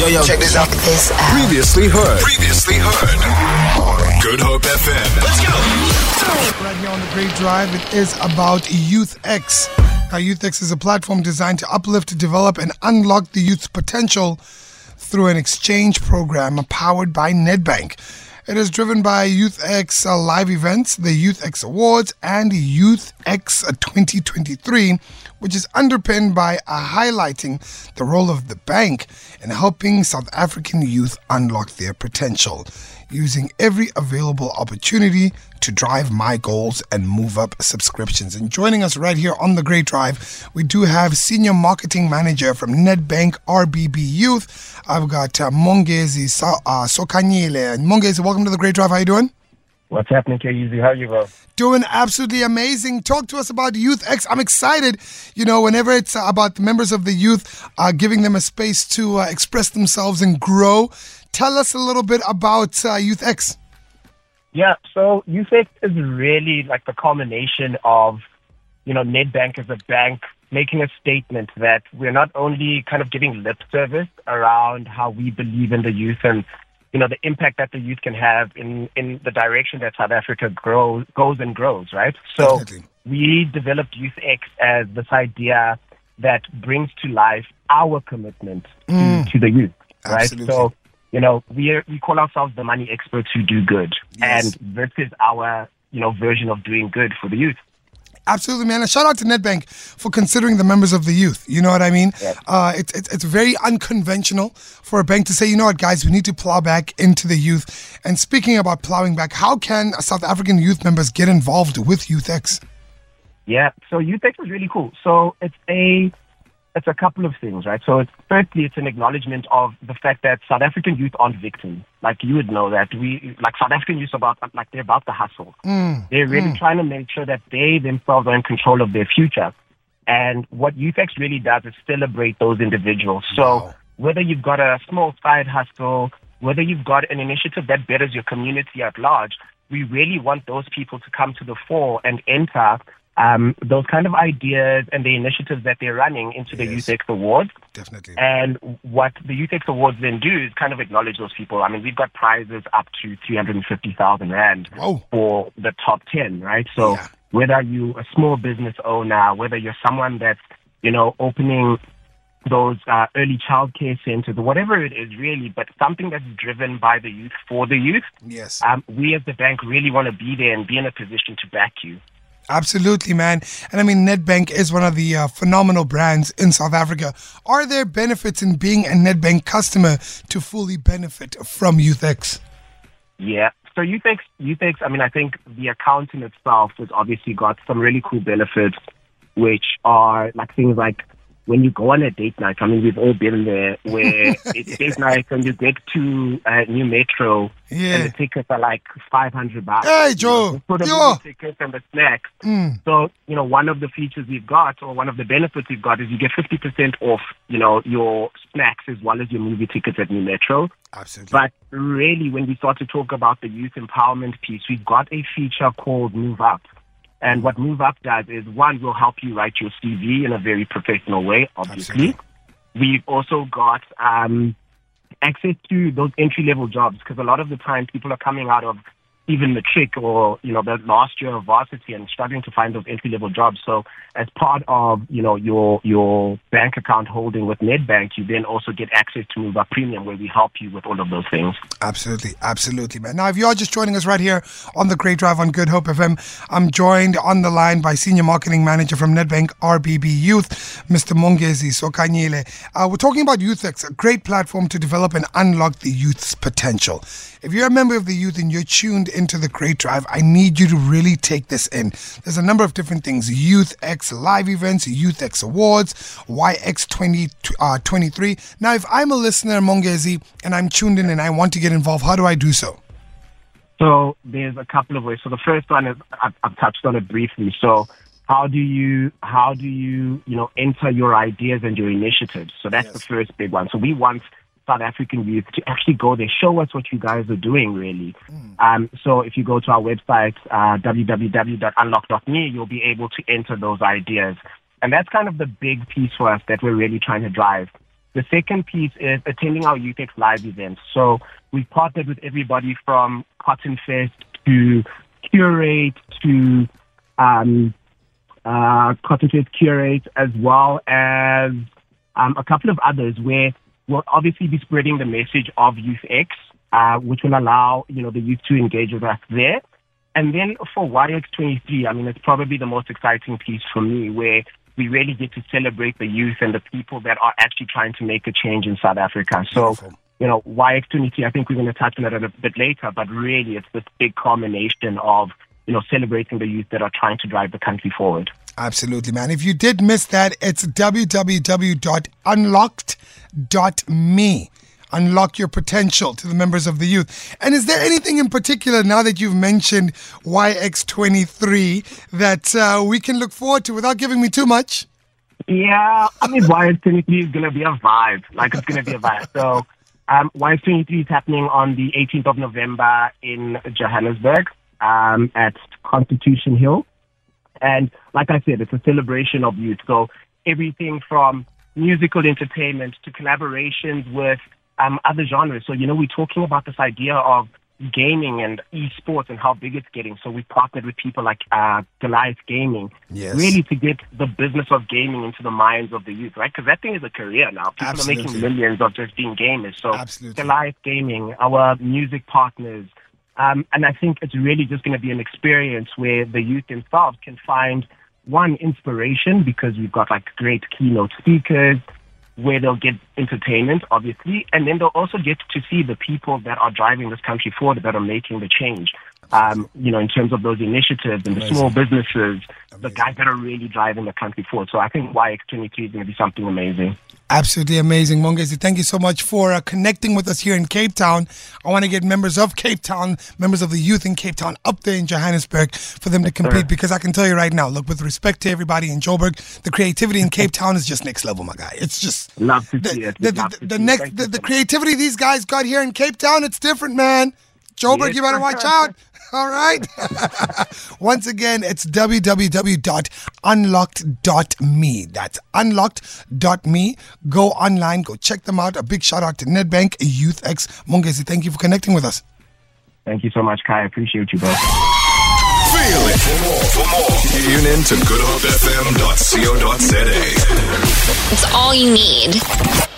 Yo, yo, check this out. This out. Previously heard. Previously heard. Good Hope FM. Let's go. Right here on the Great Drive, it is about YouthX. Now, YouthX is a platform designed to uplift, develop, and unlock the youth's potential through an exchange program powered by Nedbank. It is driven by YouthX uh, live events, the YouthX Awards, and YouthX 2023, which is underpinned by highlighting the role of the bank in helping South African youth unlock their potential, using every available opportunity to drive MiGoals and move up subscriptions. And joining us right here on the Great Drive, we do have Senior Marketing Manager from Nedbank RBB Youth. I've got uh, Mongezi so- uh, Sokanyile. Mongezi, welcome to the Great Drive. How are you doing? What's happening, KUZ? How are you, bro? Doing absolutely amazing. Talk to us about Youth X. I'm excited. You know, whenever it's about the members of the youth, uh, giving them a space to uh, express themselves and grow. Tell us a little bit about uh, Youth X. Yeah, so Youth X is really like the culmination of, you know, Nedbank as a bank making a statement that we're not only kind of giving lip service around how we believe in the youth and, you know, the impact that the youth can have in, in the direction that South Africa grows, goes and grows, right? So Definitely. we developed YouthX as this idea that brings to life our commitment to, mm. to the youth, right? Absolutely. So, you know, we are, we call ourselves the money experts who do good, Yes. and this is our you know version of doing good for the youth. Absolutely, man. And shout out to Nedbank for considering the members of the youth. You know what I mean? Uh, it's, it's, it's very unconventional for a bank to say, you know what, guys, we need to plow back into the youth. And speaking about plowing back, how can South African youth members get involved with YouthX? Yeah, so YouthX is really cool. So it's a it's a couple of things, right? So it's firstly it's an acknowledgement of the fact that South African youth aren't victims. Like you would know that we like South African youth about like they're about the hustle. Mm. They're really mm. trying to make sure that they themselves are in control of their future. And what YouthX really does is celebrate those individuals. So Wow. whether you've got a small side hustle, whether you've got an initiative that betters your community at large, we really want those people to come to the fore and enter um, those kind of ideas and the initiatives that they're running into the Yes. YouthX Awards. Definitely. And what the YouthX Awards then do is kind of acknowledge those people. I mean, we've got prizes up to 350,000 Rand Whoa. for the top 10, right? So Yeah. whether you're a small business owner, whether you're someone that's, you know, opening those uh, early childcare centers or whatever it is really, but something that's driven by the youth for the youth, Yes. um, we as the bank really want to be there and be in a position to back you. Absolutely, man. And I mean, Nedbank is one of the uh, phenomenal brands in South Africa. Are there benefits in being a Nedbank customer to fully benefit from YouthX? Yeah. So YouthX, YouthX, I mean, I think the account in itself has obviously got some really cool benefits, which are like things like when you go on a date night. I mean, we've all been there where it's date night and you get to uh, Nu Metro Yeah. and the tickets are like 500 bucks. Hey, You Joe. know, For the Yo. movie tickets and the snacks. So, you know, one of the features we've got or one of the benefits we've got is you get 50% off, you know, your snacks as well as your movie tickets at Nu Metro. Absolutely. But really, when we start to talk about the youth empowerment piece, we've got a feature called Move Up. And what Move Up does is one, will help you write your CV in a very professional way, obviously. Absolutely. We've also got um, access to those entry level jobs because a lot of the time people are coming out of even matric or you know the last year of varsity and struggling to find those entry level jobs. So as part of you know your your bank account holding with Nedbank, you then also get access to Move Up Premium where we help you with all of those things. Absolutely, absolutely, man. Now, if you're just joining us right here on the Great Drive on Good Hope FM, I'm joined on the line by Senior Marketing Manager from Nedbank RBB Youth, Mr. Mongezi Sokanyile. Uh, we're talking about YouthX, a great platform to develop and unlock the youth's potential. If you're a member of the youth and you're tuned into the Great Drive, I need you to really take this in. There's a number of different things Youth X live events, Youth X awards, YX 2023. Uh, now, if I'm a listener, Mongezi, and I'm tuned in and I want to get involved, how do I do so? So there's a couple of ways. So the first one is I've, I've touched on it briefly. So how do you how do you you know enter your ideas and your initiatives? So that's the first big one. So we want South African youth to actually go there, show us what you guys are doing, really. Um, so if you go to our website, uh, www.unlock.me, you'll be able to enter those ideas. And that's kind of the big piece for us that we're really trying to drive. The second piece is attending our YouthX live events. So we've partnered with everybody from Cotton Fest to Curate to um, uh, Cotton Fest Curate, as well as um, a couple of others where we'll obviously be spreading the message of YouthX, uh, which will allow you know the youth to engage with us there. And then for YX23, I mean, it's probably the most exciting piece for me where we really get to celebrate the youth and the people that are actually trying to make a change in South Africa. So, you know, YX23, I think we're going to touch on that a bit later, but really it's this big combination of, you know, celebrating the youth that are trying to drive the country forward. Absolutely, man. If you did miss that, it's www.unlocked.me unlock your potential to the members of the youth. And is there anything in particular, now that you've mentioned YX23, that uh, we can look forward to without giving me too much? Yeah, I mean, YX23 is going to be a vibe. Like, it's going to be a vibe. So, um, YX23 is happening on the 18th of November in Johannesburg um, at Constitution Hill. And like I said, it's a celebration of youth. So, everything from musical entertainment to collaborations with um, other genres. So, you know, we're talking about this idea of gaming and esports and how big it's getting. So we partnered with people like uh, Goliath Gaming, yes. really to get the business of gaming into the minds of the youth, right? Because that thing is a career now. People Absolutely. are making millions of just being gamers. So Absolutely. Goliath Gaming, our music partners, um, and I think it's really just going to be an experience where the youth themselves can find one inspiration because we've got like great keynote speakers where they'll get entertainment, obviously, and then they'll also get to see the people that are driving this country forward, that are making the change. Um, you know, in terms of those initiatives and the Amazing. small businesses, Amazing. the guys that are really driving the country forward. So I think YX23 is going to be something amazing. Absolutely amazing, Mongezi. Thank you so much for uh, connecting with us here in Cape Town. I want to get members of Cape Town, members of the youth in Cape Town, up there in Johannesburg for them to compete. Because I can tell you right now, look, with respect to everybody in Joburg, the creativity in Cape Town is just next level, my guy. It's just love to see it. The, the, the next, the, the creativity these guys got here in Cape Town, it's different, man. Joburg, yes. you better watch out. All right. Once again, it's www.unlocked.me. That's unlocked.me. Go online, go check them out. A big shout out to Nedbank, YouthX. Mongezi, thank you for connecting with us. Thank you so much, Kai. I appreciate you, bro. Feel it. For more, for more, tune in to goodhopefm.co.za. It's all you need.